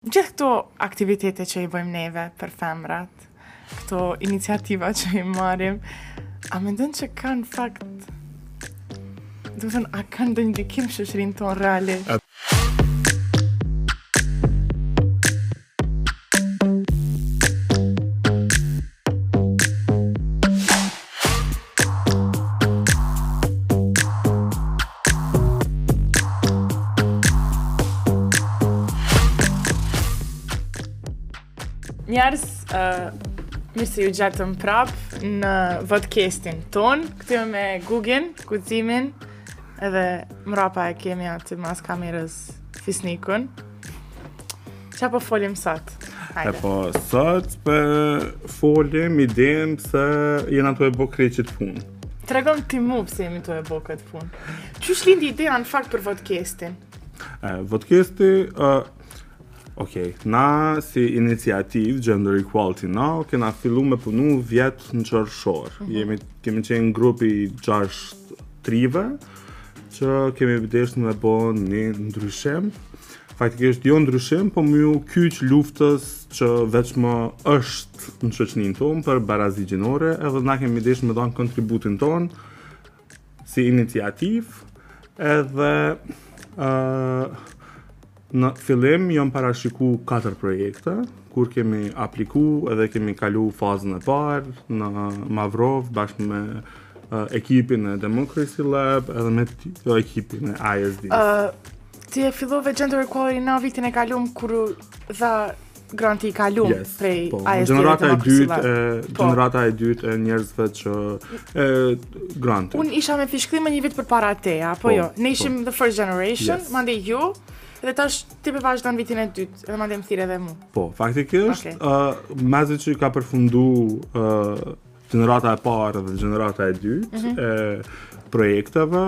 Gjithë këto aktivitete që i bëjmë neve për femrat, këto iniciativa që i marrim, a mendon që kanë fakt, domethënë, a kanë ndonjë ndikim në shoqërinë tonë realisht? A... Njerës, uh, mirë se ju gjetëm prap në vodkestin tonë, këtu me Gugin, Guximin, edhe mrapa e kemi atë mas kamerës Fisnikun. Ça po folim sot? Hajde. E po, sot po folim, idem se jena tu e bo krejt qit punë. Tregom ti mu pse jemi tu e bo këtë punë. Qysh lindi ideja në fakt për vodkestin? E, vodkesti, uh, Ok, na si iniciativë Gender Equality Now kena fillu me punu vjet në qershor. Mm -hmm. Jemi, kemi qenë grup i gjashtë të rinjve, që kemi dasht me bo një ndryshim faktikisht jo ndryshim po me ju kyç luftës që veçmë është në shoqninë tonë për barazi gjinore edhe na kemi dasht me dhanë kontributin tonë si iniciativë edhe uh, Në fillim janë parashiku katër projekte, kur kemi apliku edhe kemi kalu fazën e parë në Mavrov bashkë me ekipin e Democracy Lab edhe me jo, ekipin e ISD. Uh, ti e fillove Gender Equality Now vitin e kalum kur u dha Granti i kalum yes, prej po, ISD te gjenerata e dytë e po. gjenerata e dytë e njerëzve që e Granti. Un isha me Fishkëllimën një vit përpara teje, apo po, jo. Ne po. ishim po. the first generation, yes. mande ju dhe tash ti po vazhdon vitin e dytë, edhe mande më thirrë edhe mua. Po, faktikisht, ë okay. uh, masi që ka përfundu ë uh, Gjenerata e parë dhe gjenerata e dytë mm -hmm. e projekteve.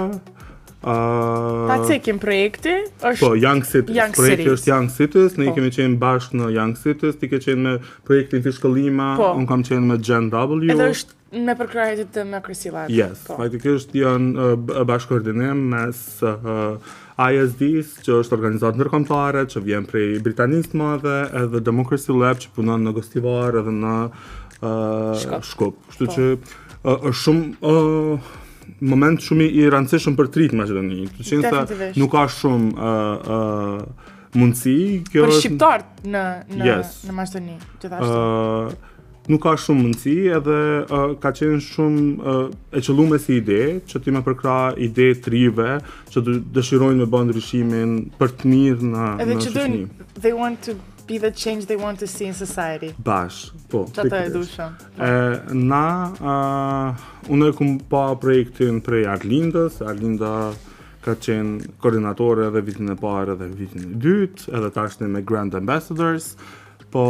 Uh, Ta cekim projekti është Po, Young Cities Young Projekti është Young Cities Ne po. kemi qenë bashkë në Young Cities Ti ke qenë me projektin Fishkëllima po. Unë kam qenë me Gen W Edhe është me përkrahjet të Democracy Yes po. Faktikisht janë uh, bashkëkoordinim Mes uh, ISD-së, që është organizatë ndërkombëtare që vjen prej Britanisë të Madhe, edhe Democracy Lab që punon në Gostivar edhe në uh, Shkup. Kështu po. që është uh, shumë uh, moment shumë i rëndësishëm për të rinjtë në Maqedoni. Qenë se nuk ka shumë ë uh, uh, mundësi, kjo për është... shqiptarët në në yes. në Maqedoni, gjithashtu. Ë uh, Nuk ka shumë mundësi edhe uh, ka qenë shumë uh, e qëllume si ide që t'i me përkra ide të rinjve që dëshirojnë me ba ndryshimin për të mirë në shoqni. Edhe që dojnë, they want to be the change they want to see in society. Bash, po. Qat e deshëm? Na, uh, unë e kum pa projektin prej Arlindës, Arlinda ka qenë koordinatore edhe vitin e parë edhe vitin e dytë, edhe tash me Grand Ambassadors, po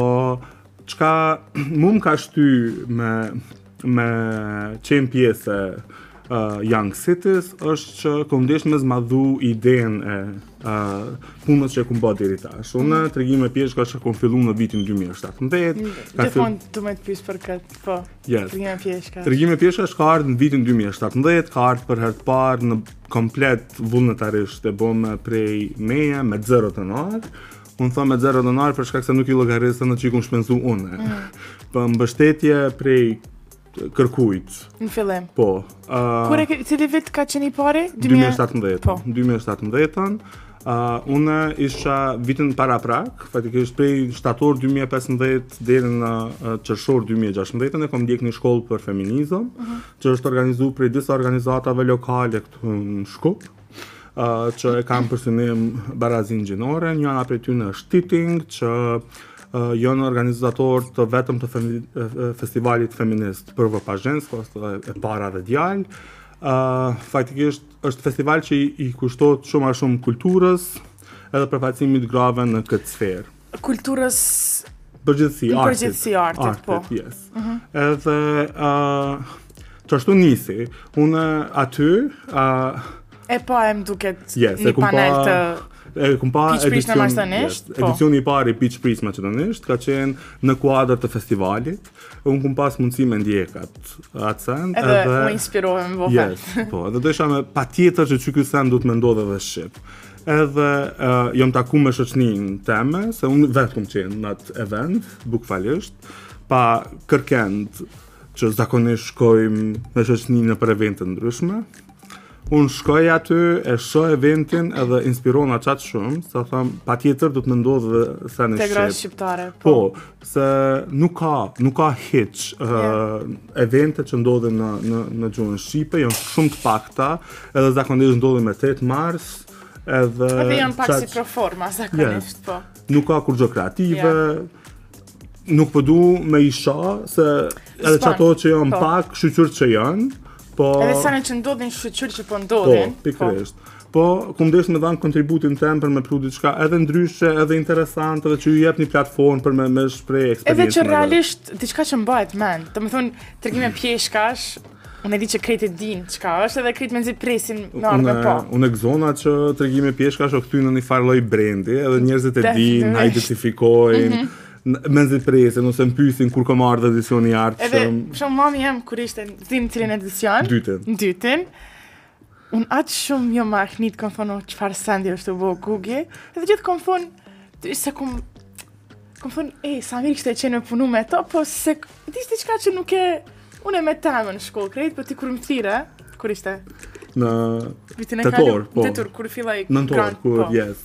Çka mu më ka shty me, me qenë pjesë e uh, Young Cities është që kom dash me zmadhu idenë e uh, punës që e kom ba deri tash. Unë mm. në Tregime Pjeshka që kom fillu në vitin 2017 mm. kat fund me të pyt për këtë po yes. Tregime Pjeshka. Tregime Pjeshka ka ardhë në vitin 2017 ka ardhë për herë të parë komplet vullnetarisht e bome prej meje me zero denarë Unë thom me zero denarë për shkak se nuk i llogariti senet që i kum shpenzu unë. Mm. Po pa mbështetje prej kërkujt. Në fillim? Po. Uh, Kur, cili vit ka qenë i pari? 2017. Po. 2017. Uh, unë isha vitin paraprak, faktikisht prej shtator 2015 deri në uh, qërshor 2016 e kom ndjek një shkollë për feminizëm, uh mhm. -huh. që është organizu prej disa organizatave lokale këtu në Shkup, uh, që e kanë për synim barazinë gjinore, njëra prej tyre është Tiiiit Inc që uh, janë organizator të vetëm të femi, festivalit feminist Prvo pa žensko, e para edhe djalë. Uh, faktikisht është festival që i, i kushtohet shumë ma shumë kulturës edhe përfaqësimit t'grave në këtë sferë. kulturës n'përgjithësi artit. N'përgjithësi artit, artit po. Yes. Uh mhm. -huh. Edhe ë uh qashtu nisi. Unë aty ë uh, e pa po, m'duket yes, një panel të e kum pa edicion, yes, po. edicioni i parë i PeachPreach maqedonisht, ka qenë në kuadër të festivalit, unë kum pas mundësi me ndjek qat atë sen, edhe, edhe u inspirove vërtet. Yes, po, edhe dojsha me patjetër që qiky sen duhet me ndodh edhe shqip. Edhe uh, jom taku me shoqninë teme, se unë vetë kum qenë në atë event, bukfalisht, pa kërkend që zakonisht shkojmë me shoqni nëpër evente të ndryshme. Unë shkoj aty, e sho eventin edhe inspirona qaq shumë, sa tham, patjetër duhet me ndodh edhe sen në shqip. Me gra shqiptare. Po, po se nuk ka, nuk ka hiç evente që ndodhin në në në gjuhën shqipe, janë shumë të pakta, edhe zakonisht ndodhin me 8 mars, edhe Edhe janë pak si proforma zakonisht, po. Nuk ka kurgjo kreative. Nuk po du me i sha se edhe qato që janë po. pak, shyqyr që janë, po. Edhe senet që ndodhin shyqyr që po ndodhin. Po, pikërisht. Po. Po, kum desh me dhanë kontributin tem për me pru diçka edhe ndryshe, edhe interesante dhe që ju jep një platformë për me, me shpreh eksperiencën. Edhe që realisht, diçka që mbahet men, do me thonë, Tregime pjeshkash, unë e di që krejt e din qka është edhe krejt mezi presin me ardhë dhe po. Unë gëzohna që Tregime pjeshkash u kthy në një farë lloj brendi, edhe njerëzit e din, na identifikojnë, mm -hmm mezi presin, se më pysin kur ka me ardhë edicioni artë Edhe, shumë mami jem kur ishte në zinë cilin edicion Dytin Dytin Unë aq shumë jom mahnit kam thonë oh, çfarë sendi është tu bo Gugi, dhe gjithë kam thonë se kum kam thonë ej sa mirë kishte qenë me punu me to, po se ti diçka që nuk e unë me temën në shkollë krejt, po ti kur më thirre, kur ishte në vitin e kaluar, po. Tetur kur filloi nëntor kur po. vjet.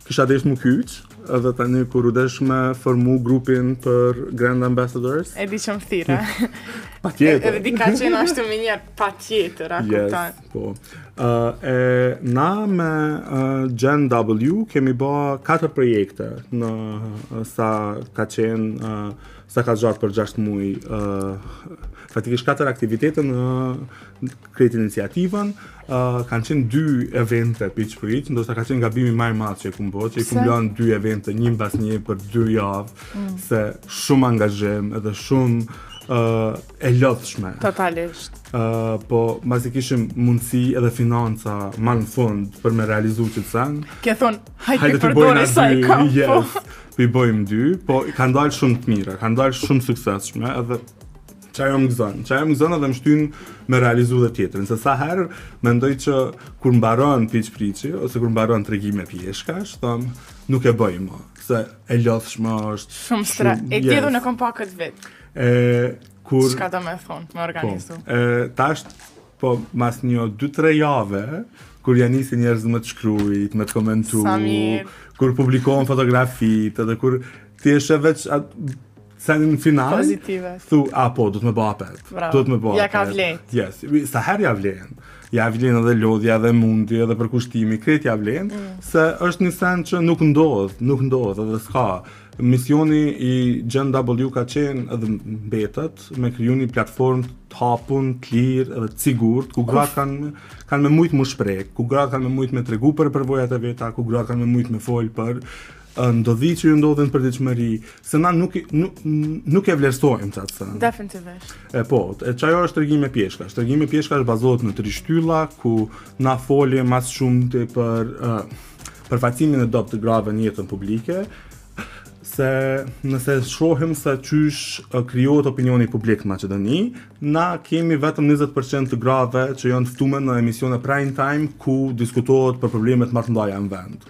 Kisha desh mu kyç, edhe tani kur u desh me formu grupin për Grand Ambassadors. E di që më thirre. Patjetër. Edhe di ka qenë ashtu menjëherë, patjetër, a yes, po. Uh, e, na me uh, Gen W kemi ba 4 projekte në uh, sa ka qenë, uh, sa ka zgjat për 6 muj. Uh, faktikisht 4 aktivitete në krejt iniciativën, Uh, kanë qenë dy evente Peach Preach, ndoshta ka qenë gabimi më i madh që kum bërë, që kum lënë dy evente një mbas një për dy javë, mm. se shumë angazhim edhe shumë uh, e lodhshme. Totalisht. Uh, po mbasi kishim mundësi edhe financa më në fund për me realizu qat sen. Ke thon, hajde të bëjmë sa i kam. Yes, po. po i bëjmë dy, po kanë dalë shumë të mira, kanë dalë shumë suksesshme edhe Qajo më gëzon, qajo më gëzon edhe më shtyn me realizu dhe tjetrin, se sa herë mendoj që kur mbaron Peach Preach-i ose kur mbaron Tregime pjeshkash, thom nuk e bëj më, se e lodhshme është shumë stres. E di unë kam pa këtë vit. E kur çka do me thon, me organizu. Po, e tash po mas një 2-3 jave kur ja nisin njerëzit me të shkrujt, me të komentu, kur publikohen fotografitë dhe kur ti e shef veç Sen final, Pozitive. thu, a po, du të me bo apet. Bravo. Du të me bo Ja ka apet. vlejt. Yes, sa herë ja vlen. Ja vlen edhe lodhja dhe mundi edhe përkushtimi, krejt ja vlen, Mm. se është një sen që nuk ndodh, nuk ndodh edhe s'ka. Misioni i Gen W ka qenë edhe mbetet me kriju një platformë të hapun, të lirë edhe të sigurt, ku gratë kanë kanë me mujt mu shpreh, ku gratë kanë me mujt me tregu për përvojat e veta, ku gratë kanë me mujt me fol për ndodhi që ju ndodhin përditshmëri, se na nuk nuk nuk e vlerësojmë çat sen. Definitivisht. E po, e qajo është tregim me pjeshka. Tregim me pjeshka është bazohet në tri shtylla ku na foli më shumë ti për uh, përfaqësimin e dobët të grave në jetën publike se nëse shohim se qysh krijohet opinioni publik në Maqedoni, na kemi vetëm 20% të grave që janë ftuar në emisione prime time ku diskutohet për problemet më të mëdha në vend.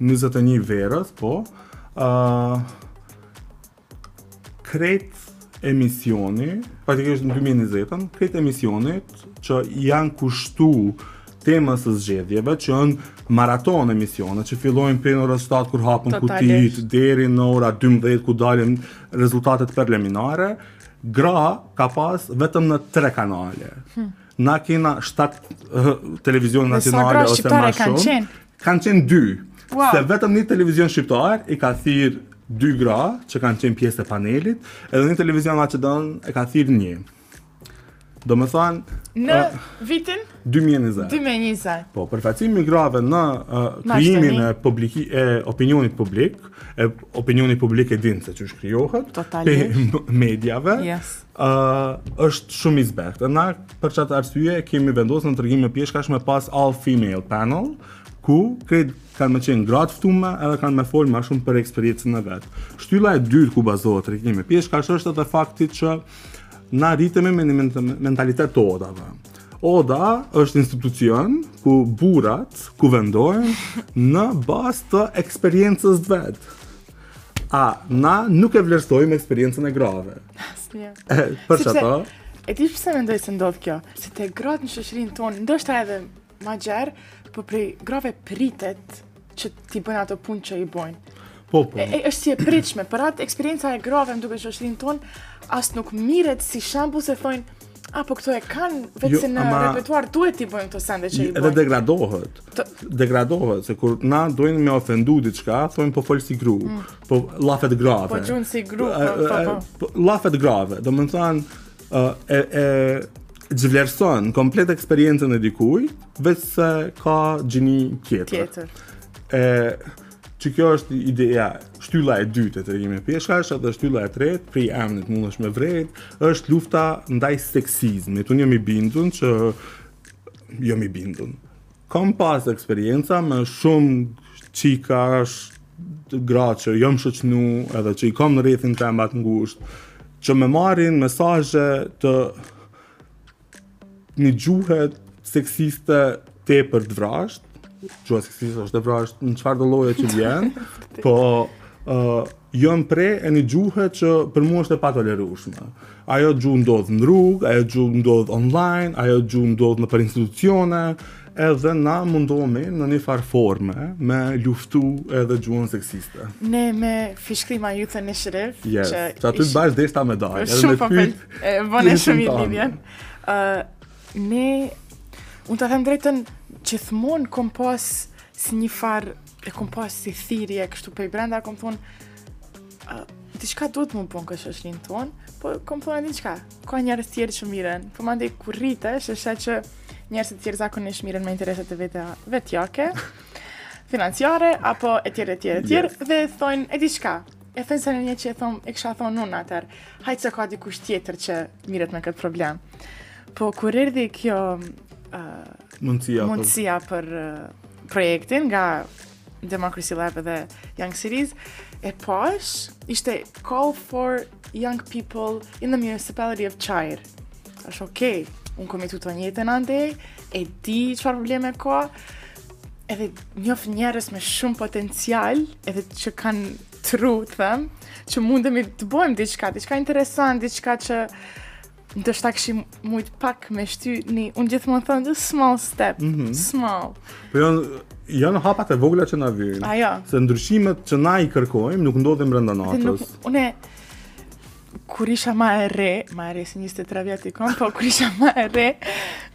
Njëzet e një për qind, po. Krejt emisioni, praktikisht në 2020-ën, krejt emisionet që janë kushtu temës së zgjedhjeve, që janë maraton emisione, që fillojnë prej orës 7 kur hapën kutit, deri në ora 12 kur dalin rezultatet preliminare, gra ka pas vetëm në tre kanale. Hm. Na kena 7 televizione nacionale ose ma shumë. Kanë qenë dy. Wow. Se vetëm një televizion shqiptar i ka thirr dy gra që kanë qenë pjesë e panelit, edhe një televizion maqedon e ka thirr një. Domethonë... Në uh, vitin? 2020. 2020. Po, përfaqësimi i grave në uh, krijimin e, publiki, e opinionit publik, e opinionit publik e din se qysh krijohet, Totali. prej mediave, yes. është shumë i zbehtë. Na për çat arsye kemi vendos në tregim me pjeshka me pas all female panel ku krejt kanë me qenë gratë ftume edhe kanë me fol ma shumë për eksperiencën e vet. Shtylla e dytë ku bazohet tregimi me pjeshka është edhe fakti që na rritemi me një mentalitet të odave. Oda është institucion ku burrat kuvendojnë në bazë të eksperiencës të vet. A, na nuk e vlerësojmë eksperiencën e grave. Asnjë. Për çato? E di pse mendoj se ndodh kjo? Se te gratë në shoqërinë tonë, ndoshta edhe ma gjerë, po prej grave pritet që t'i bëjnë ato punë që i bëjnë. Po, po. E, është si e pritshme, për atë eksperienca e grave më duket n'shoqërinë tonë, as nuk merret si shembull se thonë A po këto e kanë detyrë jo, se në ama, repertuar duhet t'i bëjnë këto sende që i bëjnë. Edhe degradohet. Të... Degradohet se kur na dojn me ofendu diçka, thonë po fol si gru, mm. po llafe t'grave. Po gjun si gru, po po. po, po. po llafe t'grave, domethonë ë e e zhvlerëson komplet eksperiencën e dikujt, veç se ka gjini tjetër. Tjetër. E Që kjo është ideja, shtylla e dytë e tregime pjeshkash, dhe shtylla e tretë, prej emnit mundesh me vrejt, është lufta ndaj seksizmit. Unë jom i bindun që, jam i bindun. Kam pas eksperienca me shumë çika, gra që jam shoqnu, edhe që i kam në rrethin tem bash të ngushtë, që me marrin mesazhe të Një gjuhë seksiste tepër të vrazhdë, gjuha seksiste është e vrazhdë në çfarëdo lloji që vjen, po ë uh, jam pre e një gjuhe që për mua është e patolerueshme. Ajo gjuhë ndodh në rrugë, ajo gjuhë ndodh online, ajo gjuhë ndodh nëpër institucione, Edhe na mundohemi në një farë forme me luftu edhe gjuhën seksiste. Ne me fishkri ma jutë në shërif. Yes, që, që aty të bashkë deshta me dalë. Shumë po pëllë, e bëne shumë i lidhjen. Uh, ne, unë të them drejtën, gjithmonë kom pas si një farë, e kom pas si thirje, kështu prej brenda, kom thonë, uh, diçka duhet me bo kështë është një në tonë, po kom thonë e diçka, Ka njerëz tjerë që miren, po mandej kur rritesh, e sheh që njerëz të tjerë zakonisht miren me intereset e veta vetjake, financiare, apo e tjerë, e tjerë, e tjerë, dhe thonë, e diçka, e thënë se në një që e thonë, e kisha thonë unë atëherë, hajt se ka dikush tjetër që miret me këtë problem. Po, kur erdi kjo uh, mundësia, mundësia për, për uh, projektin nga Democracy Lab dhe Young Cities, e pash, ishte call for young people in the municipality of Çair. Është okay. Unë kom jetu te njëjtën andej, e di çfarë probleme ka, edhe njof njerëz me shumë potencial, edhe që kanë tru, të them, që mundemi të bojmë diçka, diçka interesant, diçka që Ndoshta kishim mujt pak me shty një, unë gjithmonë thom gjithë small step, mm -hmm. small. Po janë, janë hapat e vogla që na vyjnë. Ajo. Se ndryshimet që na i kërkojmë nuk ndodhin brenda natës. Nuk, une, kur isha ma e re, ma e re se 23 vjet i kom, po kur isha ma e re,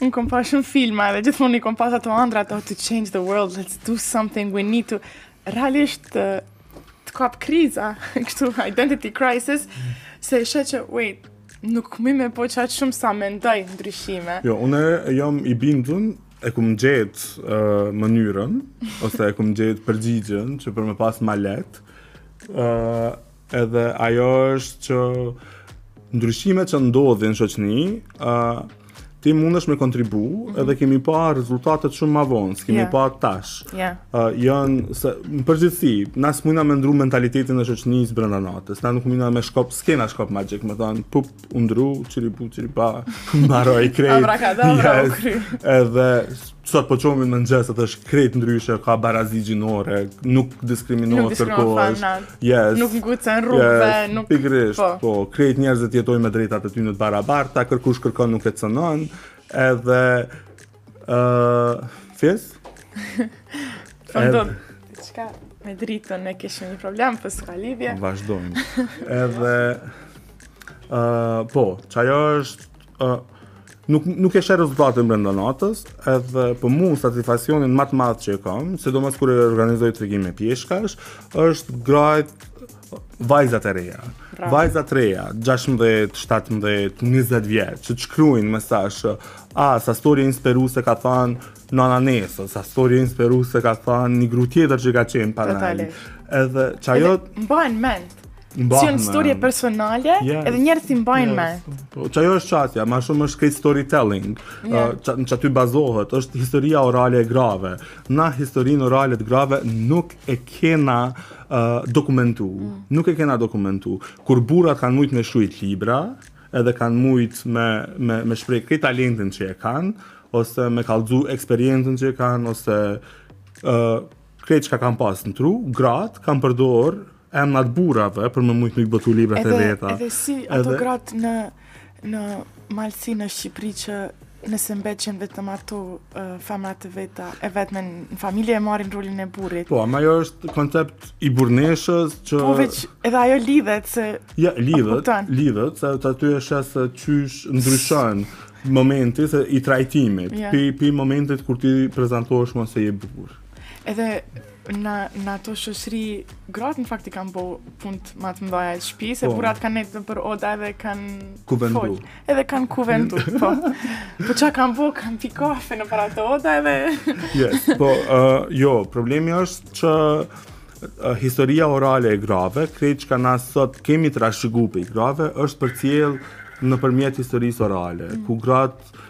unë kom pa shumë filma dhe gjithmonë i kom pas ato andra, ato to change the world, let's do something, we need to... Realisht, të kap kriza, kështu identity crisis, se e sheh që, wait, nuk muj me bo qatë shumë sa mendoj ndryshime. Jo, une jam i bindun, e kum gjetë uh, mënyrën, ose e kum gjetë përgjigjen, që për me pas ma letë, uh, edhe ajo është që ndryshimet që ndodhin n'shoqni, uh, Ti mundesh me kontribu, mm -hmm. edhe ke me i pa rezultatet shumë ma vonë, s'ke me i yeah. pa tash. Yeah. Uh, janë, se, në përgjithësi, na s'mujna me ndru mentalitetin e shoqnisë brenda natës, na nuk mujna me shkop, s'kena shkop magjik, me thonë, pup, u ndru, çiribu, çiriba, mbaroj krejt. Abrakadabra, u kry. Edhe, Sot po çomi në mëngjes edhe është krejt ndryshe, ka barazi gjinore, nuk diskriminohet kërkush. Yes. Nuk ngucen rrugëve, yes. nuk pikërisht. Po, po krejt njerëzit jetojnë me drejtat e tyre të barabarta, kërkush kërkon' nuk e cënon, edhe ë uh, fis. Edhe çka me dritën ne kishim një problem, po s'ka lidhje. Vazhdojmë. Edhe ë uh, po, qajo është ë uh, nuk nuk e sheh rezultatin brenda natës, edhe për mu satisfaksionin ma të madh që e kam, sidomos kur e organizoj Tregime Pjeshkash, është gratë, vajzat e reja. Pra. Vajzat e reja, 16, 17, 20 vjeç, që të shkrujn mesazh, a sa story inspiruese ka thanë Nana Neso, sa story inspiruese ka thanë një gru tjetër që ka qenë panel. Edhe qajo t'mbahet mend. Si një story personale, yes. edhe njerëzit e mbajnë yes. mend. Po qajo është çështja, më shumë është krejt storytelling. Yeah. Uh, qaty bazohet, është historia orale e grave. Na historinë orale të grave nuk e kena uh, dokumentu. Mm. Nuk e kena dokumentu. Kur burrat kanë mujt me shkrujt libra, edhe kanë mujt me me me shpreh këtë talentin që e kanë ose me kallzu eksperiencën që e kanë ose ë uh, krejt çka kanë pas në tru, gratë kanë përdor emrat e burrave për me mujt me botu librat e veta. Edhe si ato gratë në në Malsi në Shqipëri që nëse mbeten vetëm ato uh, femra të veta e vetëm në familje e marrin rolin e burrit. Po, ama ajo është koncept i burneshës që Po veç edhe ajo lidhet se Ja, lidhet, lidhet se ato aty e sheh qysh ndryshon momenti se i trajtimit, yeah. pej pej momentit kur ti prezantohesh se je burrë. Edhe në në ato shoqëri gratë në fakt i kanë bo punët ma të mëdha të shtëpisë, se po. burrat kanë ndejt nëpër oda edhe kanë kuvendu. Edhe kanë kuvendu, po. Po çka kanë bërë, kanë pi kafe nëpër ato oda edhe. Yes, po uh, jo, problemi është që uh, historia orale e grave, krejt çka na sot kemi trashëgu pej grave, është përcjell nëpërmjet historisë orale, mm. ku gratë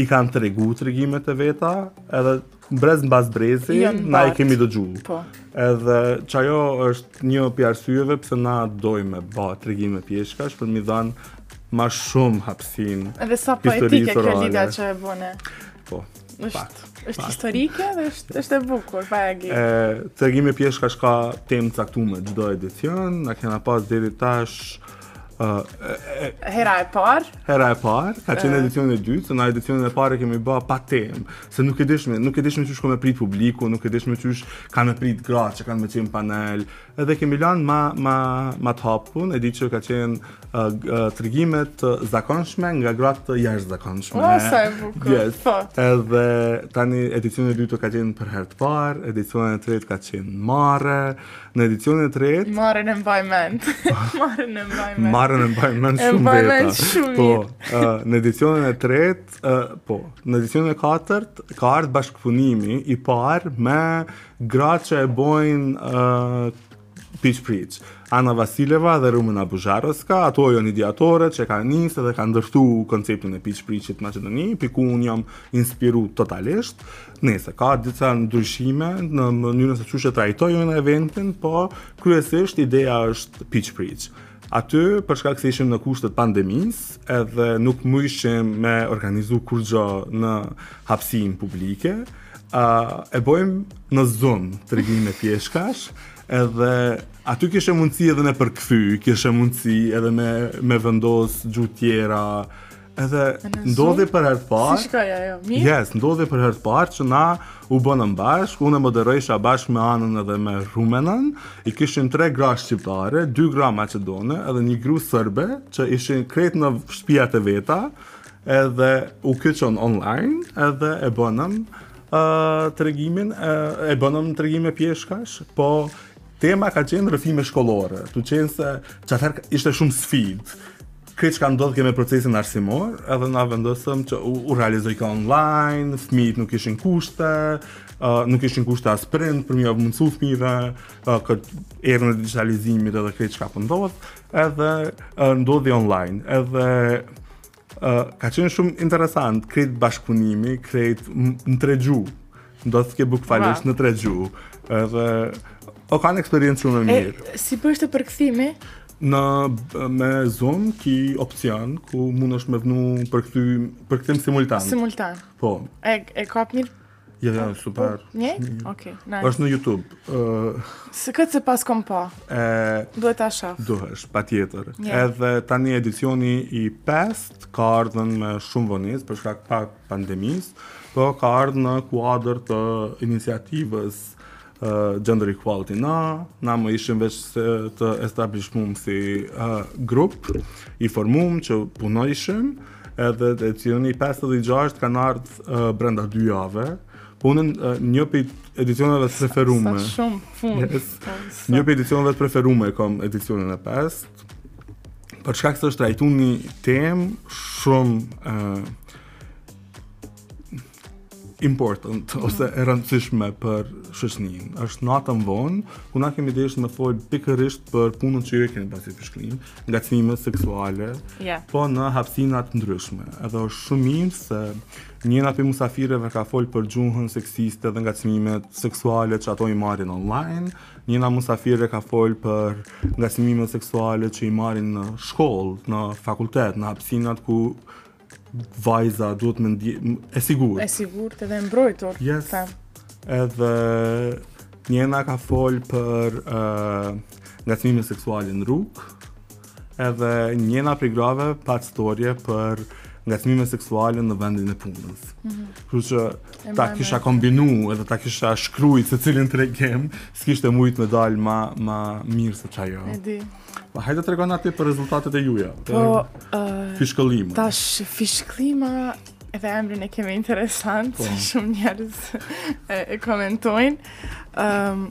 i kanë tregu tregimet e veta, edhe Brez mbas brezi, na i kemi dëgju. Po. Edhe qajo është një pej arsyeve pse na dojmë me ba Tregime Pjeshkash, për me i dhanë ma shumë hapësinë. Edhe sa poetike kjo lidhja që e bone. Po, pak. është historike dhe është, është e bukur, pa e gjithë. E, Tregime Pjeshkash ka temë t'caktume çdo edicion, na kena pas deri tash Uh, e, hera e parë. Hera e parë, ka qenë uh. edicioni i dytë, se në edicionin e parë kemi bo pa temë, se nuk e dishme, nuk e dishme qysh ka me prit publiku, nuk e dishme qysh kanë me prit gratë që kanë me qenë panel. Edhe kemi lanë ma ma ma të hapun, e di që ka qenë uh, uh, tregime të zakonshme nga gra të jashtëzakonshme. Oh, sa e bukur. Yes. Po. Edhe tani edicioni i dytë ka qenë për herë të parë, edicioni i tretë ka qenë marre. Në edicionin e tretë. Marrën e mbaj mend. Marrën e mbaj mend. Marrën e mbaj mend shumë. E mbaj mend shumë. Po, uh, në edicionin e tretë, uh, po, në edicionin e katërt ka ardhur bashkëpunimi i parë me gratë që e bojnë uh, Pitch Preach. Ana Vasileva dhe Rumena Buzharovska, ato janë ideatoret që ka nisë edhe ka ndërtu konceptin e Pitch Preachit në Maqedoni, pi ku unë jam inspiru totalisht, Nëse ka disa ndryshime në mënyrën se qysh e trajtojmë na eventin, po kryesisht ideja është pitch preach. Aty, për shkak se ishim në kushte të pandemisë, edhe nuk mujshim me organizu kurgjo në hapësinë publike, uh, e bojmë në Zoom Tregime pjeshkash, edhe aty kishem mundësi edhe me përkthy, kishem mundësi edhe me, me vendos gjuhë tjera, Edhe ndodhi për herë të parë. Si shkoi ajo? Mirë. Yes, ndodhi për herë të parë që na u bënëm bashkë, unë moderojsha bashkë me Anën edhe me Rumenën, i kishim tre gra shqiptare, dy gra maqedone, edhe një gru serbe, që ishin krejt në shpijat e veta, edhe u kyçën online, edhe e bënëm uh, tregimin, uh, e bënëm Tregime pjeshkash, po tema ka qenë rrëfime shkollore, tu qenë se që atëherë ishte shumë sfidë, Krejt çka ka ndodhë ke me procesin arsimor, edhe na vendosëm që u, u realizojke online, fëmijët nuk kishin kushte, uh, nuk kishin kushte as prindët për m'ju mundësu fëmijëve, uh, këtë erën e digitalizimit edhe krejt çka po ndodh, po edhe uh, ndodhi online, edhe uh, ka qenë shumë interesant, krejt bashkëpunimi, krejt në tre gjuhë, Ndodhke bukvalisht në tre gjuhë. Edhe u kanë eksperiencë shumë e mirë. E, si për të përkthimi? Në me Zoom ki opsion ku mundesh me vnu përkthy, përkthim simultan. Simultan. Po. E e kap mirë. Ja, ja, po, super. Po, një? Mm. Okej, okay, nice. Është në YouTube. Ë uh, Se këtë s'e pas kom pa. Po. Ë duhet ta shoh. Duhesh, patjetër. Edhe tani edicioni i 5 ka ardhë me shumë vonesë për shkak pak pandemisë, po ka ardhë në kuadër të iniciativës Gender Equality. Na, na më ishim veç të establishmum si uh, grup i formum që punojshim, edhe edicioni 5, 6 kanë ardhë uh, brenda dy jave, po njëni uh, një prej edicioneve të preferume. Sa shumë, shumë. Yes. Një prej edicioneve të preferume e kom edicionin e 5, Për shkak se është trajtu një temë shumë ë uh, important mm. ose e rëndësishme për shoqërinë. Është Natën vonë ku na kemi deshtë me fol pikërisht për punën që ju keni pasi për shkrim, ngacmime seksuale, yeah. po në hapësina të ndryshme. Edhe është shumë mirë se njëna prej mysafirëve ka fol për gjuhën seksiste dhe ngacmimet seksuale që ato i marrin online. Njëna musafire ka folë për ngacmimet seksuale që i marrin në shkollë, në fakultet, në hapësinat ku vajza duhet me ndje... e sigur. E sigurt edhe mbrojtur. Yes. Fa. Edhe njena ka folë për uh, ngacmimet seksuale në rrugë, Edhe njëna prej grave pat storje për ngacmime seksuale në vendin e punës. Mm -hmm. Kështu që ta kisha kombinu edhe ta kisha shkruaj secilin tregim, s'kishte mujt me dal ma, ma mirë se qajo. E di. Po hajde tregona ti për rezultatet e juja. Po uh, eh, fishkëllima. Tash fishkëllima edhe emrin e kemi interesant, po. shumë njerëz e, e komentojnë. Ëm um,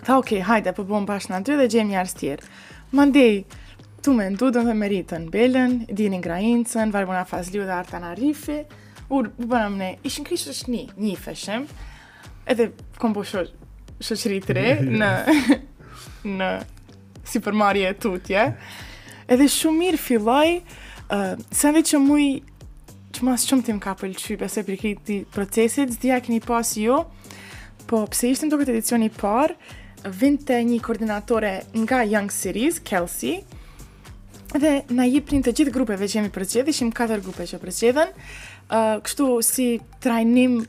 Tha, ok, hajde, po bom bashkënu aty dhe gjemë një arsë tjerë. Mandej, tu me ndu, me Ritën Belen, Dinin Grajincën, Valbona Fazliu dhe Artan Arifi, u bënëm ne, ishin kështë është një, një feshem, edhe kom bo shë, shoqëri të re në, nisi për marrje e tutje, edhe shumë mirë filloj, uh, se edhe çka mu, që ma s'shumti m' ka pëlqy, bese prej krejt procesit, s'di a keni pas ju, Po, pse ishte më duket edicioni i parë, vinte një koordinatore nga Young Series, Kelsey, dhe na jepnin të gjithë grupeve që jemi përzgjedhë, ishim 4 grupe që përzgjedhen, uh, kështu si trajnim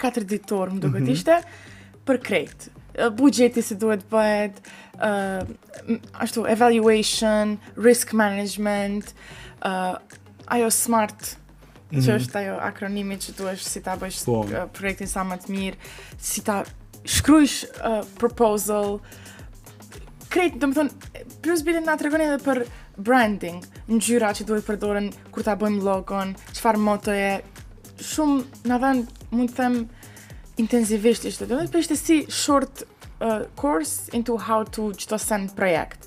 4 ditor, më duket mm -hmm. ishte, për krejt. Buxheti si duhet bëhet, uh, ashtu, evaluation, risk management, uh, ajo smart mm. që mhm. është ajo akronimi që duhet si ta bësh po. uh, projektin sa më të mirë, si ta shkrujsh uh, proposal, krejt, domethënë, plus bile na tregonin edhe për branding, ngjyra që duhet përdoren kur ta bëjmë logon, çfarë motoje, shumë na dhanë, mund të them, intensivisht ishte, domethënë, po ishte si short uh, course into how to do çdo send projekt.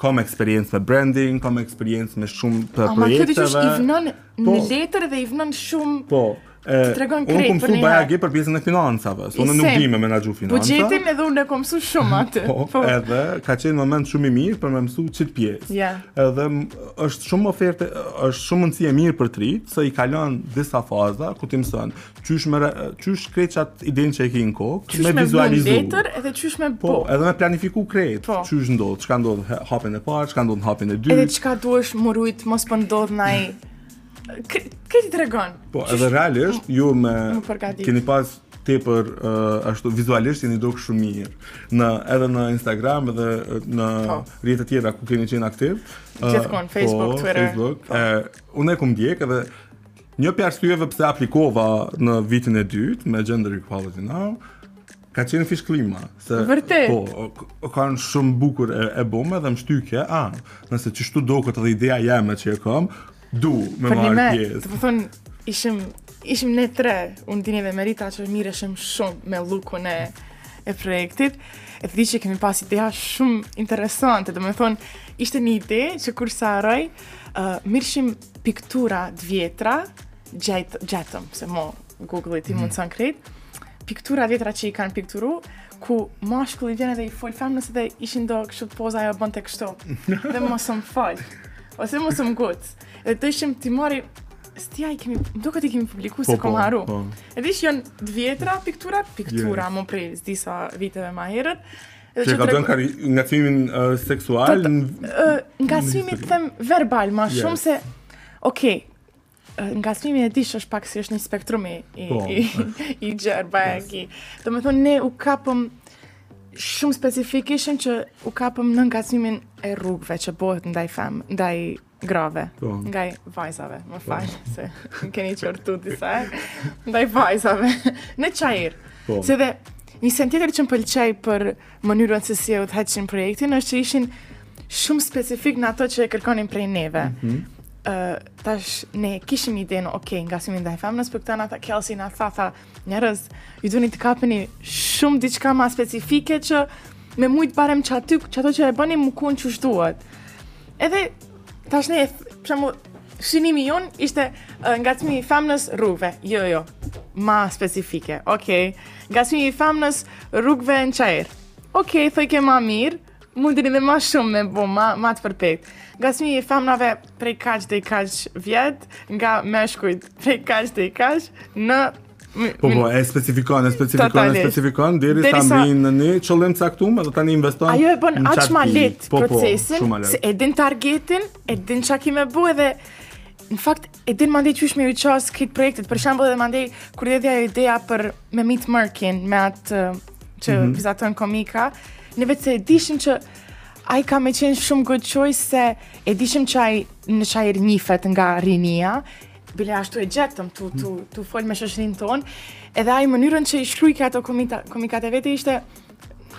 Kam eksperiencë me branding, kam eksperiencë me shumë të projekteve. Ama kjo që i vënon po, në letër dhe i vënon shumë... Po, e, të tregon krejt për një Unë kam mësu bajagi për pjesën e financave, se unë nuk di me menaxhu financa. Buxhetin edhe unë e kam mësu shumë mm, atë. Po, po, edhe ka qenë moment shumë i mirë për me mësu qit pjesë. Yeah. Edhe është shumë ofertë, është shumë mundësi e mirë për t'rit, se i kalon disa faza, ku ti mëson, Qysh me qysh krejt qat idenë që e ke në kokë, me vizualizu. Qysh në letër edhe qysh me po. Po, edhe me planifiku krejt. Po. Qysh ndodh, çka ndodh hapin e parë, çka ndodh hapin e dytë. Edhe çka duhesh m'u rujt, mos po ndodh ndonjë. Këto të tregon Po, edhe realisht, ju me Keni pas tepër uh, ashtu vizualisht jeni duk shumë mirë në edhe në Instagram edhe në po. rrjete të tjera ku keni qenë aktiv. Gjithkon, po, Facebook, Twitter. Facebook. Po. unë ju kom ndjek edhe Një prej arsyeve pse aplikova në vitin e dytë me gender equality now ka qenë fiks klima, se Vërtet. po o- kanë shumë bukur e, e bome dhe më shtyke, a, nëse qështu do këtë dhe ideja jeme që e kam, du me Për një marrë me, pjesë. do me thonë, ishim, ishim ne tre, unë, Dini dhe Merita që mirreshim shumë me lukun e, e projektit, e të di që kemi pas ideja shumë interesante, do me thonë, ishte një ide që kurrë s'e harroj, uh, mirrshim piktura të vjetra, gjet, gjetëm, se mo Google-i t'i mm. mundëson krejt, piktura vjetra që i kanë pikturu, ku mashkulli vjen edhe i fol femnës edhe ishin do kështu poza ajo bënte kështu. dhe mos um fol. Ose mos um nguc. Dhe të ishim ti mori Stia i kemi, do këtë i kemi publiku po, s'e kom po, harru. Po. Edhe dish janë t'vjetra piktura, piktura yeah. më prej s'di sa viteve ma herët, Që e ka bën kari ngacmimin uh, seksual? Ngacmimi të them verbal ma yes. shumë se... Okej, okay, ngacmimi e dish është pak si është një spektrum i, i, po, i, i gjerë, bajagi. Do me thonë, ne u kapëm shumë specifikisht që u kapëm në ngacmimin e rrugëve që bëhet ndaj fem, ndaj grave, po. ndaj vajzave, më po. falë, se më keni qërtu disa herë, ndaj vajzave, në Çair. Po. Se dhe, një sen tjetër që më pëlqej për mënyrën se si e udhëheqshin projektin, është që ishin shumë specifik në ato që e kërkonin prej neve. Mm -hmm. uh, tash, ne kishim idenë, okay, ngacmimi ndaj femnës, por këta na tha, Kelsey na tha, tha, Njerëz, ju duni të kapeni shumë diçka ma specifike që me mujtë barem që aty, që ato që e bëni me kon qysh duhet. Edhe, tash ne, për shembull, synimi jonë ishte uh, ngacmimi i femnës rrugve. Jo, jo, ma specifike, okej. Okay. Ngacmimi i femnës rrugve në Çair. Okej, okay, thojke ma mirë, Mundeni dhe ma shumë me bo, ma, ma të përpiktë. Ngacmimi i femnave prej kaq deri kaq vjet, nga meshkujt prej kaq deri kaq, në... Po po, e specifikon, e specifikon, e specifikon, derisa mbrrin në një qëllim t'caktum, edhe tani investon... Ajo e bën aq ma leht po, po, procesin, se e din targetin, e din ça ki me bo edhe... Në fakt, E din mandej qysh me ju qasë këtij projektit, për shambull edhe mandej kur erdhi ideja për me meet Merkin, me atë që mm -hmm. vizaton komika, ne veçse e dishim që ai ka me qenë shumë good choice se e dishim që ai në Çair njifet nga rinia, bile ashtu e gjetëm tu, tu, tu fol me shoqërinë tonë, edhe ai mënyrën që i shkrujke ato komika, komikat e vete ishte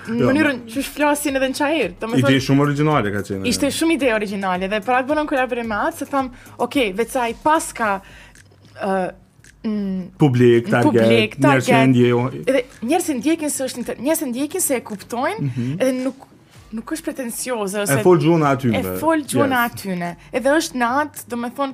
në jo, mënyrën qysh flasin edhe në Çair. Të Ide shumë originale ka qenë. Ishte shumë ide originale dhe për atë bëmë collab me atë, se thamë, okej, okay, veç ai paska uh, mm, publik, target, publik, target, njerëz që ndjekin. Edhe njerëz e ndjekin se është, njerëz e ndjekin se e kuptojnë, mm -hmm. edhe nuk, nuk është pretencioze. Ose, e fol gjuhën e atyne. E fol gjuhën e yeah. atyne. Edhe është në atë, do me thonë,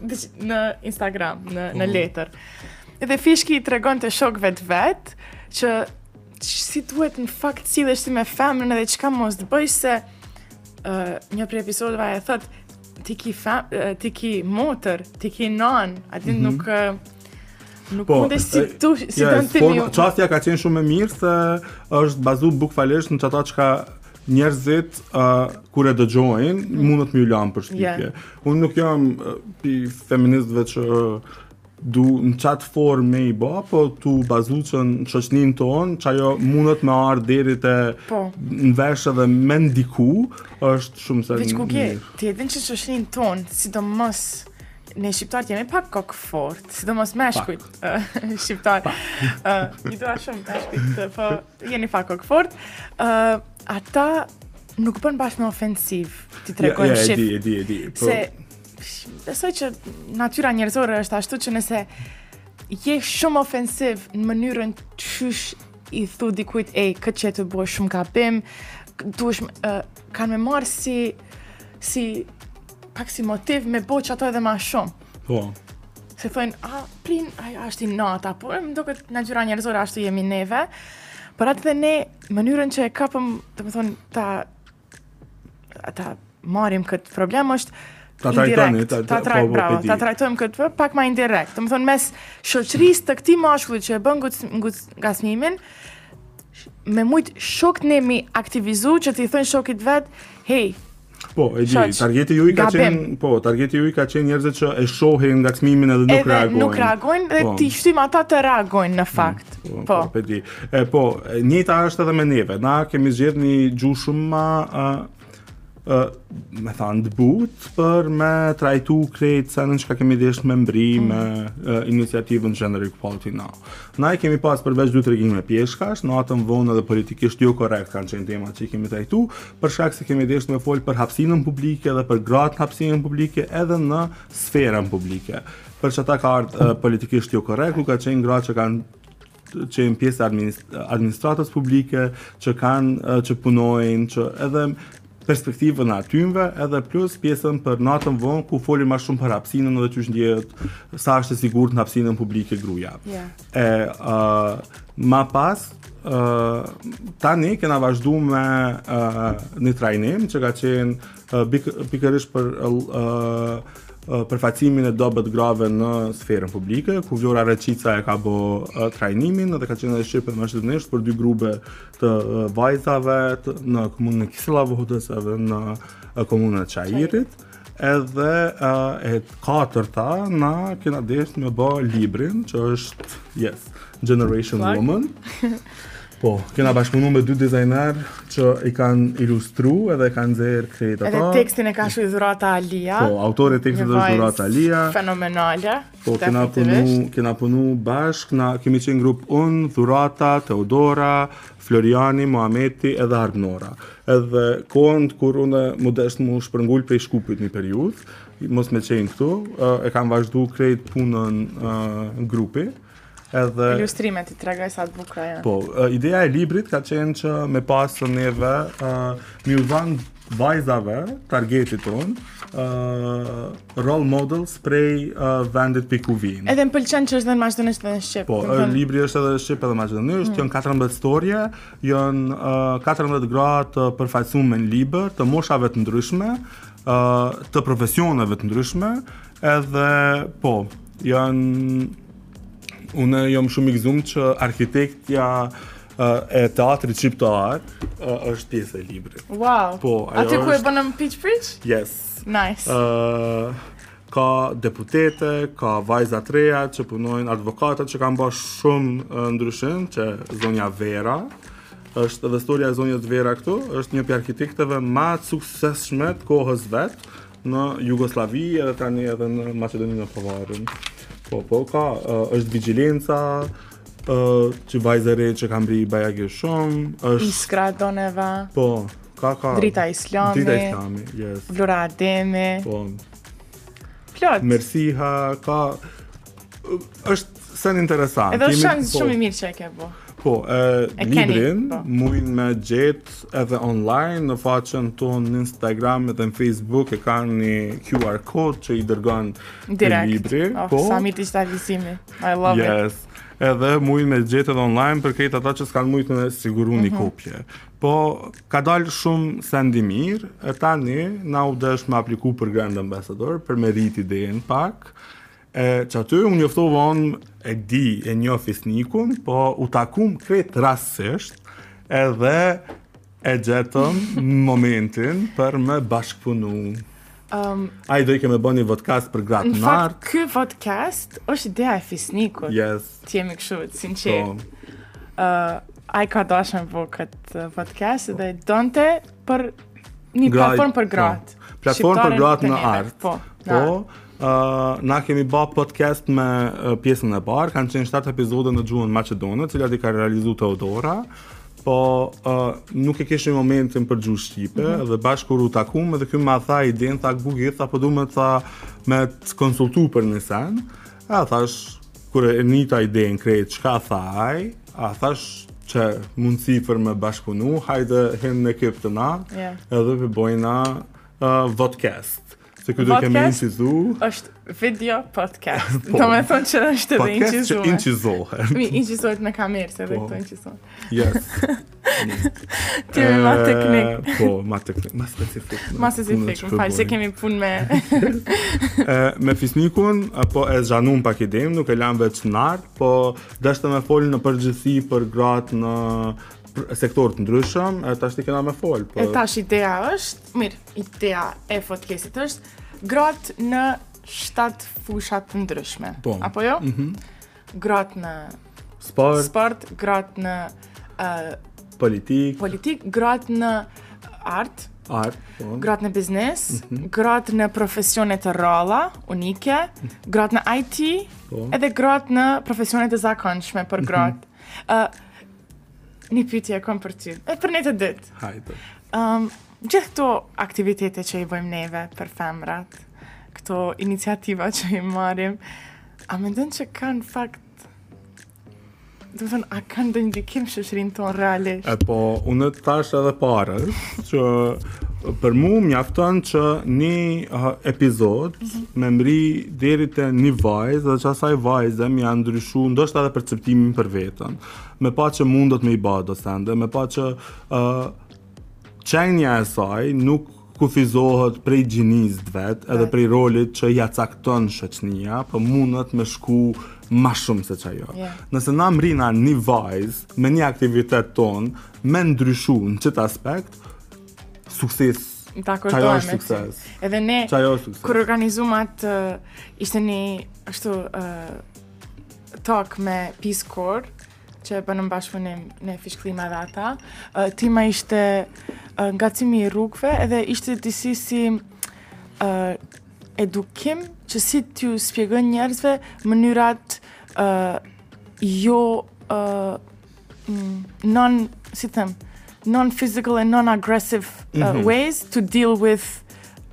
në Instagram, në, në mhm. letër. Dhe Fishki i tregon te shokt e vet vet, që, si duhet në fakt me u sill me femrën edhe çka mos të bëjë se uh, një prej episodeve e thotë, ti ki, fem, uh, ti ki motër, ti ki nonë, ati mm -hmm. nuk... Uh, Nuk po, mund të si tu, si yes, të ndihmë. Po, qasja ka qenë shumë e mirë se është bazu bukfalisht në çata çka njerëzit uh, kur e dëgjojnë mm. mundët me u lanë përshtypje. Yeah. Unë nuk jam uh, prej feministeve që uh, du në çatë formë me i ba, po tu bazu që në shoqninë tonë, që ajo mundet me ardhë deri të po. në veshë dhe me ndiku, është shumë se... Vecë ku ke, ti e din që shoqninë tonë, sidomos, ne shqiptarët jemi pak kokëfortë, sidomos meshkujt shqiptarë. Ju dua shumë meshkujt, po Jeni pak kokëfortë. Ë uh, çata nuk bën bash me ofensivë t'i tregojnë ja, ja, shit. Ja, e di, e di, e di. Po. Se besoj që natyra njerëzore është ashtu që nëse je shumë ofensiv në mënyrën qysh i thu dikujt e këtë që je tu bo është shumë gabim, duhesh uh, kanë me marr si si pak si motiv me bo çato edhe ma shumë. Po. Se thonë, a, plin, a, a është i nata, po, me gjithë këtë natyra njerëzore, ashtu jemi neve. Për atë edhe ne, mënyrën që e kapëm, domethonë, ta, ta marrim këtë problem, është ta indirekt, ta, ta, trajtojmë, po, po, ta trajtojmë këtë për, pak ma indirekt. Domethonë, mes shoqërisë të këtij mashkullit që e bën ngacmimin, me mujtë shokët ne me i aktivizu që t'i thonë shokit vet, hej, Po, e di, Shoq, targeti juj ka gabim. qenë, po, targeti juj ka qenë njerëzit që e shohin ngacmimin edhe nuk Edhe reagojnë. nuk reagojnë dhe Po. t'i shtym ata të reagojnë në fakt. Po, Po. po, e di. E po, e njëjta është edhe me neve. Na kemi zgjedh një gjuhë shumë më ë ë, me thënë të butë për me trajtu krejt atë çka kemi deshtë me mbri Mm. me ë, iniciativën Gender Equality Now. Na i kemi pas përveç Dy tregime pjeshkash, Natën vonë edhe Politikisht jo korrekt kanë qenë temat që i kemi trajtu, për shkak se kemi deshtë me fol për hapësinën publike dhe për gratë në hapësinën publike edhe në sferën publike. Për çata ka ardhë uh, politikisht jo korrekt, ku kanë qenë gratë që kanë që janë pjesë e administratës publike, që kanë që punojnë, që edhe perspektivën e atyne edhe plus pjesën për natën vonë ku folim më shumë për hapësinën dhe qysh ndjehet sa është e sigurt në hapësinën publike gruaja. Yeah. E ë uh, më pas Uh, tani kena vazhdu me uh, një trajnim që ka qenë uh, pikërisht për uh, përfaqësimin e dobët të grave në sferën publike, ku Vlora Reçica e ka bo trajnimin dhe ka qenë edhe shqip edhe maqedonisht për dy grupe të vajzave të, në komunën e Kisella Vodës edhe në komunën e Çairit. Edhe e katërta na kena deshtë me bë librin, që është, yes, Generation Woman. Po, kena bashkëpunu me dy dizajner që i kanë ilustru edhe kanë zerë krejt ato. Edhe tekstin e ka shkru Dhurata Alia. Po, autore e tekstit është Dhurata Alia. Fenomenale. Po kena punu, Definitivisht. kena punu bashk, na kemi qenë grup unë, Dhurata, Teodora, Floriani, Mohameti edhe Arbnora. Edhe kohën kur unë m'u desh m'u shpërngul prej Shkupit një periudhë, mos me qenë këtu, ë, e kan vazhdu krejt punën ë, grupi. Edhe ilustrimet t'i tregoj sa të bukura janë. Po, uh, ideja e librit ka qenë që me pas te neve uh, me ju dhan vajzave targetit tonë uh, role models prej uh, vendit prej ku vijnë. Edhe më pëlqen që është dhe në maqedonisht dhe në shqip. Po, uh, libri është edhe në shqip edhe në maqedonisht, mm. janë 14 storje, janë uh, 14 gra të përfaqësuar në libër, të moshave të ndryshme, uh, të profesioneve të ndryshme, edhe po, Jan unë jam shumë i gëzuar që arkitektja e teatrit shqiptar është pjesë e librit. Wow. Po, ajo Aty ku e bën në Pitch Pitch? Yes. Nice. Ëh, ka deputete, ka vajza të reja që punojnë, advokate që kanë bërë shumë ndryshim, që zonja Vera është edhe storia e zonjës Vera këtu, është një prej arkitekteve më të suksesshme të kohës vet, në Jugosllavi edhe tani edhe në Maqedoninë e Pavarur. Po po ka është Vigjilenca, ë që vajzë e re që ka mbri bajagi shumë, është Iskra Doneva. Po, ka ka. Drita Islami. Drita Islami, yes. Vlora Ademi. Po. Plot. Mersiha, ka është sen interesant. Edhe është shans shumë i mirë që e ke bu. Po, e, e librin po. mujnë me gjetë edhe online në faqen tonë në Instagram edhe në Facebook e ka një QR code që i dërgon te libri. Oh, po, sa mi t'i shtalisimi. I love yes. it. Yes. Edhe mujnë me gjetë edhe online për krejt ata që s'kanë mujtë me siguru një mm -hmm. kopje. Po, ka dalë shumë send i mirë, e tani na u desh me apliku për grant ambasadë, për me rrit edhe një pak, E qaty unë njoftova, un e di e njoh Fisnikun, po u takum kret rastësisht edhe e gjetëm momentin për me bashkëpunu. Um, Ai dojke me bo një podcast për gratë në fakt, ky podcast është ideja e Fisnikut. Yes. Të jemi kështu, sinqertë. Po. Uh, ai e ka dashur po këtë podcast dhe donte për një platformë për gratë. Po. Platformë për gratë në art. Po. Po. Uh, na kemi ba podcast me uh, pjesën e parë, kanë qenë 7 epizode në gjuhën maqedone, të cilat i ka realizu Teodora, po uh, nuk e kishim momentin për gjuhë shqipe, mm -hmm. dhe bashkë kur u takum, edhe kjo ma tha idenë, tha Gugi, tha po du me, tha, me të konsultu për një sen, A thash, kur e nita idenë krejt, çka tha ajo, a thash, çë mundësi për me bashkëpunu, hajde hin në ekip te na, yeah. edhe po bojna uh, vodcast. Se këtë e kemi me incizu... është video podcast. po, Do me thonë që është edhe incizuar. Podcast që incizohet. Me u incizohet me kamerë, se edhe po. këto incizohet. Yes. Ti je ma teknik. Eh, po, ma teknik, ma specifik. Ma specifik, më falë, se kemi punë me... Eh, me Fisnikun, eh, po e zgjanum pak idenë, nuk e lamë veç në artë, po deshtëm me folë në përgjithësi për gratë në sektorë të ndryshëm, e tash i kena me folë. Po... E tash ideja është, mirë, ideja e vodcastit është, gratë në shtatë fusha të ndryshme. Po. Apo jo? Mm -hmm. Gratë në sport, sport gratë në uh, politikë, politikë, gratë në art, art, po. gratë në biznes, mm -hmm. gratë në profesione të rralla, unike, mhm. gratë në IT, po. edhe gratë në profesione të zakonshme për mhm. gratë. Mm -hmm. uh, një pyetje e kam për ty. E për një të dytë. Hajde. Um, Gjithë këto aktivitete që i bëjmë neve për femrat, këto iniciativa që i marrim, a mendon që kanë efekt? Do me thënë, a kanë dhe ndikim në shoqërinë tonë realisht? E po, unë të thashë edhe parë, që për mu mjafton që një epizod mm -hmm. me mrri deri te një vajzë dhe që asaj vajze me ia ndryshu ndoshta edhe perceptimin për veten me pa që mundët me i ba do sende me pa që uh, Qenja e saj nuk kufizohet prej gjinisë së vet, edhe prej rolit që ia cakton shoqnia, po mundet me shku ma shumë se qajo. Yeah. Nëse na mrrina një vajzë me një aktivitet tonë, me ndryshu në qëtë aspekt, sukses Ta kërtojmë. është sukses. Edhe ne, është sukses. kur organizum atë, uh, ishte një, ashtu, uh, talk me Peace Corps, që e bëmë në bashkëpunim me Fishklima edhe ata. Tema ishte ngacmimi i rrugëve edhe ishte disi si edukim që si t'ju shpjegojmë njerëzve mënyrat jo non, si them, non-physical and non-aggressive uh, mhm. ways to deal with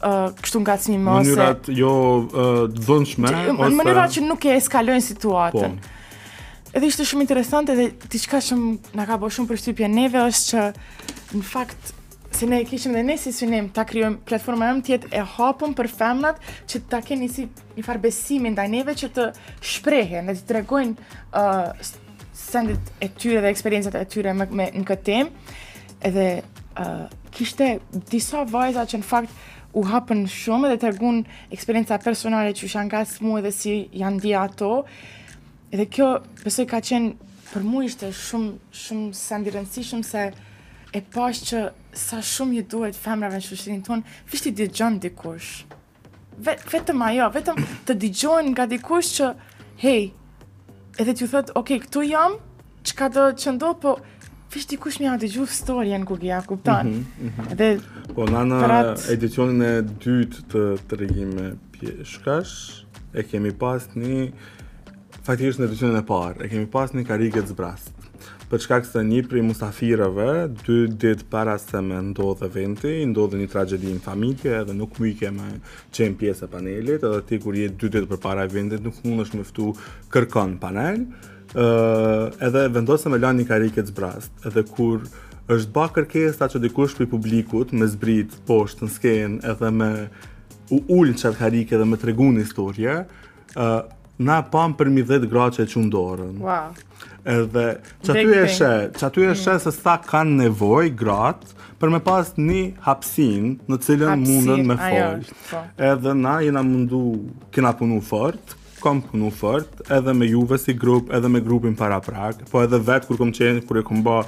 uh, kështu ngacmime ose... Mënyrat jo uh, të dhunshme, ose... Mënyrat që nuk e eskalojnë situatën. Po. Edhe ishte shumë interesante dhe diçka që na ka bërë shumë përshtypje neve është që në fakt se ne e kishim dhe ne si synim ta krijojmë platformën me qenë e hapun për femrat që ta kenë si një farë besimi ndaj neve që të shprehen dhe të tregojnë uh, sendet e tyre dhe eksperiencat e tyre me, me në këtë temë. Edhe uh, kishte disa vajza që në fakt u hapën shumë dhe tregun eksperienca personale që janë nga smu edhe si janë ndi ato. Edhe kjo, besoj ka qenë, për mu ishte shumë, shumë send i rëndësishëm se e pashë që sa shumë ju duhet femrave në shoqërinë tonë, thjesht t'i dëgjon dikush. Vet, vetëm ajo, vetëm të dëgjohen nga dikush që, hej, edhe t'ju thotë, okej, okay, këtu jam, Çka do të çon, po thjesht dikush me ia dëgju storien, me ia kuptu. Mm -hmm, mm -hmm. Dhe po na në prat... edicionin e dytë të tregime pjeshkash e kemi pas një faktikisht në edicionin e parë e kemi pas një karrige të zbrazët. Për shkak se një prej musafirëve dy ditë para se me ndodh eventi, ndodhi një tragjedi në familje dhe nuk mujke me qenë pjesë e panelit, edhe ti kur je dy ditë përpara eventit nuk mundesh me ftu kërkon në panel. Uh, edhe vendosa me lanë një karrige të zbrazët, edhe kur është ba kërkesa që dikush prej publikut me zbrit poshtë në skenë edhe me u ulë në qatë karrige dhe me tregu një historie, uh, na pamë përmbi dhjetë gra që e çunë dorën. Wow. Edhe qaty e sheh, qaty e sheh se sa kanë nevojë gratë, për me pas një hapsinë në cilën mundën me folë. Po. Edhe na jena mundu, kena punu fort, Kam punu fort, edhe me juve si grup, edhe me grupin paraprak, po edhe vetë kur kom qenë, kur e kom ba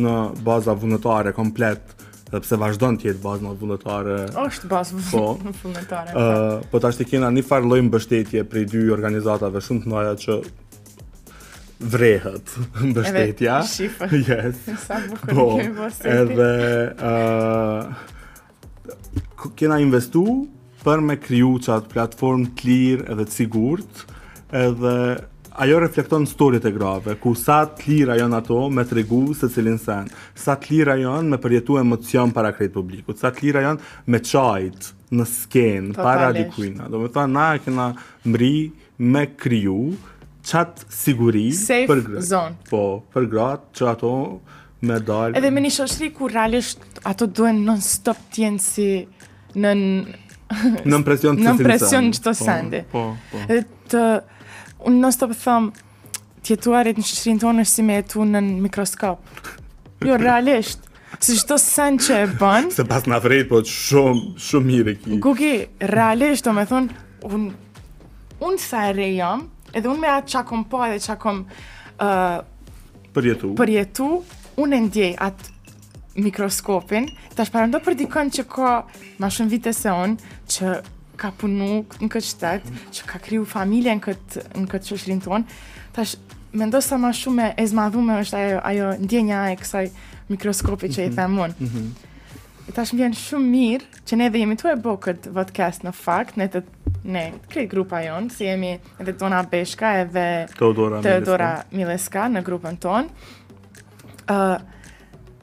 në baza vullnetare komplet, edhe pse vazhdon të jetë baza vullnetare. Është baza po, vullnetare. Po, uh, po tashti kena një farë lloj mbështetje prej dy organizatave shumë të mdhaja që vërehet mbështetja. Edhe shifet. Yes. Sa bukur po, kemi bështetje. Edhe... Uh, kena investu për me kriju qatë platformë të lirë edhe të sigurt, edhe ajo reflekton storiet e grave, ku sa të lira janë ato me tregu secilin send, sa të lira janë me përjetu emocion para krejt publikut, sa të lira janë me qajt në skenë, para dikujna. Domethanë na e kena mrri me kriju qat siguri Safe për gratë. Zone. Po, për gratë që ato me dalë. Edhe me një shoqni ku realisht ato duhen non stop t'jenë si nën, nën presion të në presion në qëto sendi. Po, po. Edhe të, unë non stop them, të jetuarit në shoqërinë tonë është si me jetu nën mikroskop. Jo, realisht. Se çdo sen që e bën Se pas ne krejt, po shumë, shumë mirë e ki Gugi, realisht, domethonë Unë un sa e re jam Edhe unë me atë çka kom pa edhe çka kom uh, Përjetu Përjetu Unë e ndjej atë mikroskopin Tash paramendo për dikën që ka Ma shumë vite se unë Që ka punu në këtë qytet, që ka kriju familje në këtë, në këtë shoqërinë tonë, tash, mendo sa ma shumë e zmadhume është ajo, ajo ndjenja e këtij mikroskopi që mm -hmm. i mhm. them unë. Mm -hmm. E tash më vjen shumë mirë që ne dhe jemi tu e bo këtë vodcast në fakt, ne të ne, krejt grupa jonë, si jemi edhe Dona Beshka edhe Teodora, Teodora Mileska. në grupën tonë. Uh,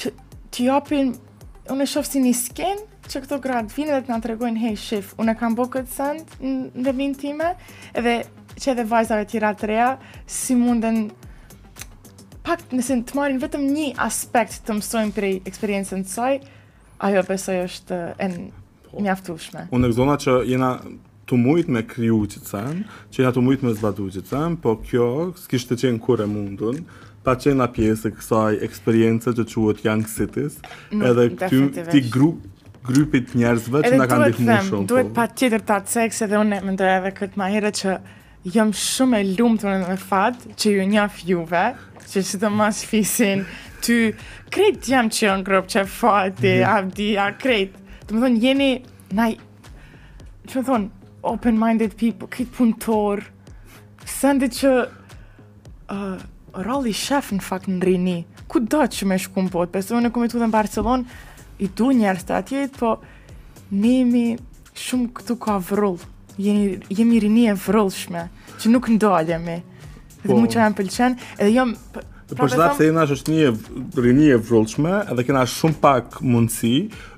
që t'i japin, unë e shofë si një skenë, që këto gratë vinë dhe të na tregojnë, hej, shif, unë e kam bo këtë send në rininë time, edhe që edhe vajzave tjera të reja, si munden, pak nëse të marin vetëm një aspekt të mësojnë prej eksperiencën të saj, ajo besoj është e në Po. Mjaftueshme. Unë gëzona që jena tu mujt me kriju qit sen, që jena tu mujt me zbatu qit sen, po kjo s'kishte qenë kurrë e mundun, pa qenë na pjesë e kësaj eksperience që quhet Young Cities, mm, edhe këtij, këtij grup, grupit njerëzve që na kanë ndihmu shumë. Edhe duhet të them, duhet po. patjetër ta cek, se dhe unë e ceka edhe këtë ma herët që Jam shumë e lumtur dhe me fat që ju njaf juve, që sidomos Fisin, ty krejt jem që në grup që Fati, mm. Avdia, krejt. Domethonë, jeni, naj, domethonë, open-minded people, krejt punëtor, sendi që uh, rrallë i shef në fakt në rini, kudo që me shku në botë, pse unë e kom jetu edhe në Barcelon, i du njerëzt e atjeshit, po ne jemi Shumë këtu ka vrull. Jemi jemi rini e vrullshme që nuk ndalemi. Dhe po. mua çfarë më pëlqen, edhe jam pra, Për pra, shkak se jena një rini e vrullshme, edhe kena shumë pak mundësi,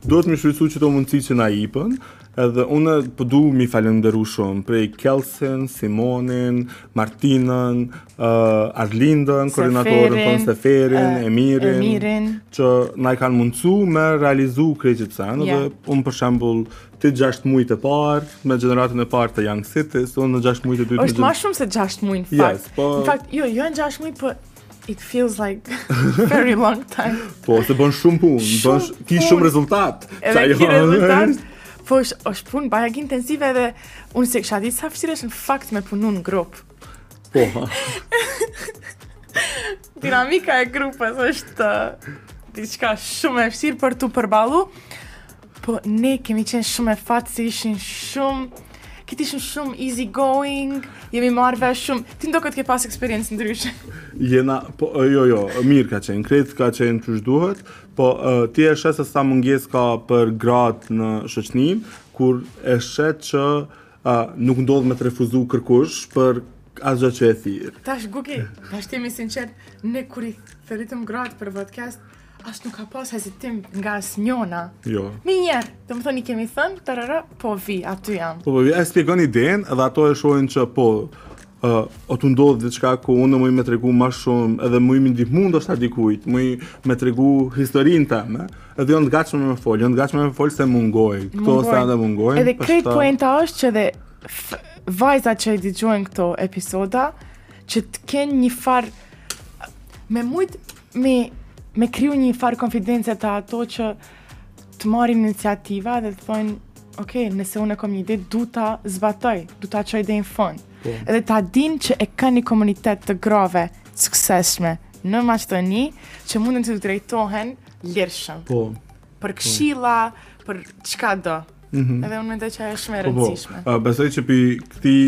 duhet me shfrytzu çdo mundësi që na jepen. Edhe unë po du mi falënderu shumë prej Kelsin, Simonin, Martinën, uh, Arlindën, koordinatorin, tonë Seferin, uh, Emirin, Emirin, që na i kanë mundësu me realizu krejt qit sen, yeah. dhe unë për shembul ti gjasht mujt e parë, me gjeneratën e parë të Young Cities, unë në gjasht mujt e dytë... është ma shumë se gjasht mujt, në fakt. Yes, po... Në fakt, jo, jo në gjasht mujt, po It feels like very long time. Po, se bën shumë punë, bën ki shumë rezultat. Sa jo. Po, është punë bajagi intensive edhe unë s'e kisha ditë sa vështirë është në fakt me punu në grup. Po. Dinamika e grupës është uh, diçka shumë e vështirë për tu përballu. Po ne kemi qenë shumë me fat se ishin shumë Këtë ishim shumë easy going, jemi marrë vesh shumë, ti ndoshta ke pas eksperiencë ndryshe? Jena, po, jo, jo, mirë ka qenë, krejt ka qenë qysh duhet, po, ti e sheh se sa mungesë ka për gratë në shoqni, kur e sheh që nuk ndodh me të refuzu kërrkush për asgjë që e thirr. Tash Gugi, tash të jemi sinqertë, ne kur i thirrëm gratë për podcast, As nuk ka pas hezitim nga asnjona. Jo. Menjëherë, domethënë kemi thënë, të rërë, po vij, aty jam. Po, po vij, e shpjegon idenë, edhe ato e shohin që po, uh, është tu ndodh diçka ku unë muj me tregu ma shumë, edhe më i më ndihmu ndo shta dikujt, më i me tregu historin të me, edhe jo në të gachme me folë, jo në të gachme me folë se mungoj, këto se edhe mungojnë. Edhe krejt poenta është që dhe vajza që i digjojnë këto episoda, që të kenë një farë me mujtë Me me kriju një farë konfidence të ato që të marrin iniciativë dhe të thonë ok, nëse unë e kom një ide, du ta zbatoj, du ta çoj deri në fund. Po. Edhe ta dinë që e ka një komunitet të grave të suksesshme në Maqedoni, që mundën të drejtohen lirshëm. Po. Për po. këshila, për çka do. Mm -hmm. Edhe unë mendoj që ajo është shumë e po, po. rëndësishme. Po, besoj që pi këtij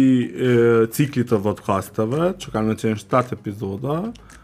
ciklit të podkasteve, që kanë qenë 7 epizoda,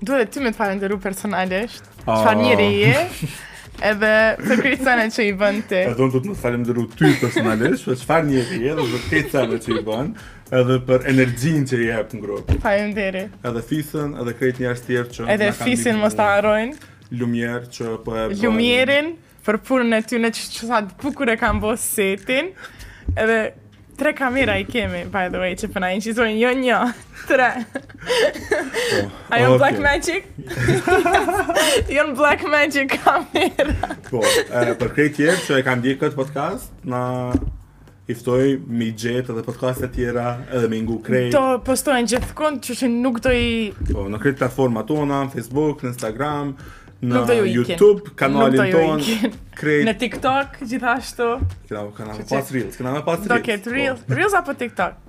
Du edhe ty me të falenderu personalisht. Oh. Ah. Çfarë njeri je? Edhe për krejt sene që i bën ti. Edhe unë du me të falenderu ty personalisht, për çfarë njeri je dhe për krejt sene që i bën, edhe për energjinë që e jep në grup. Falemnderi. Edhe fisën, edhe krejt njerëz tjerë që Edhe Fisin mos ta harrojmë. Lumjer që po e bën. Lumjerin. Për punën e tyne që sa të bukur e kanë bo setin Edhe tre kamera i kemi, by the way, që po na inçizojnë jo një, tre oh, A jonë okay. Black Magic? jonë Black Magic kamera Po, eh, për krejt tjerë që e kanë ndjek këtë podcast, na I ftoj me i gjet edhe podcaste tjera, edhe me i ngu krejt. Do postohen gjithkund, që që nuk do i... Po, në krejt platformat tona, në Facebook, në Instagram, në YouTube, kanalin tonë, krejt... Në TikTok, gjithashtu. Kina, kina me pas Reels, kina me pas Reels. Do ketë Reels, po. Reels apo TikTok?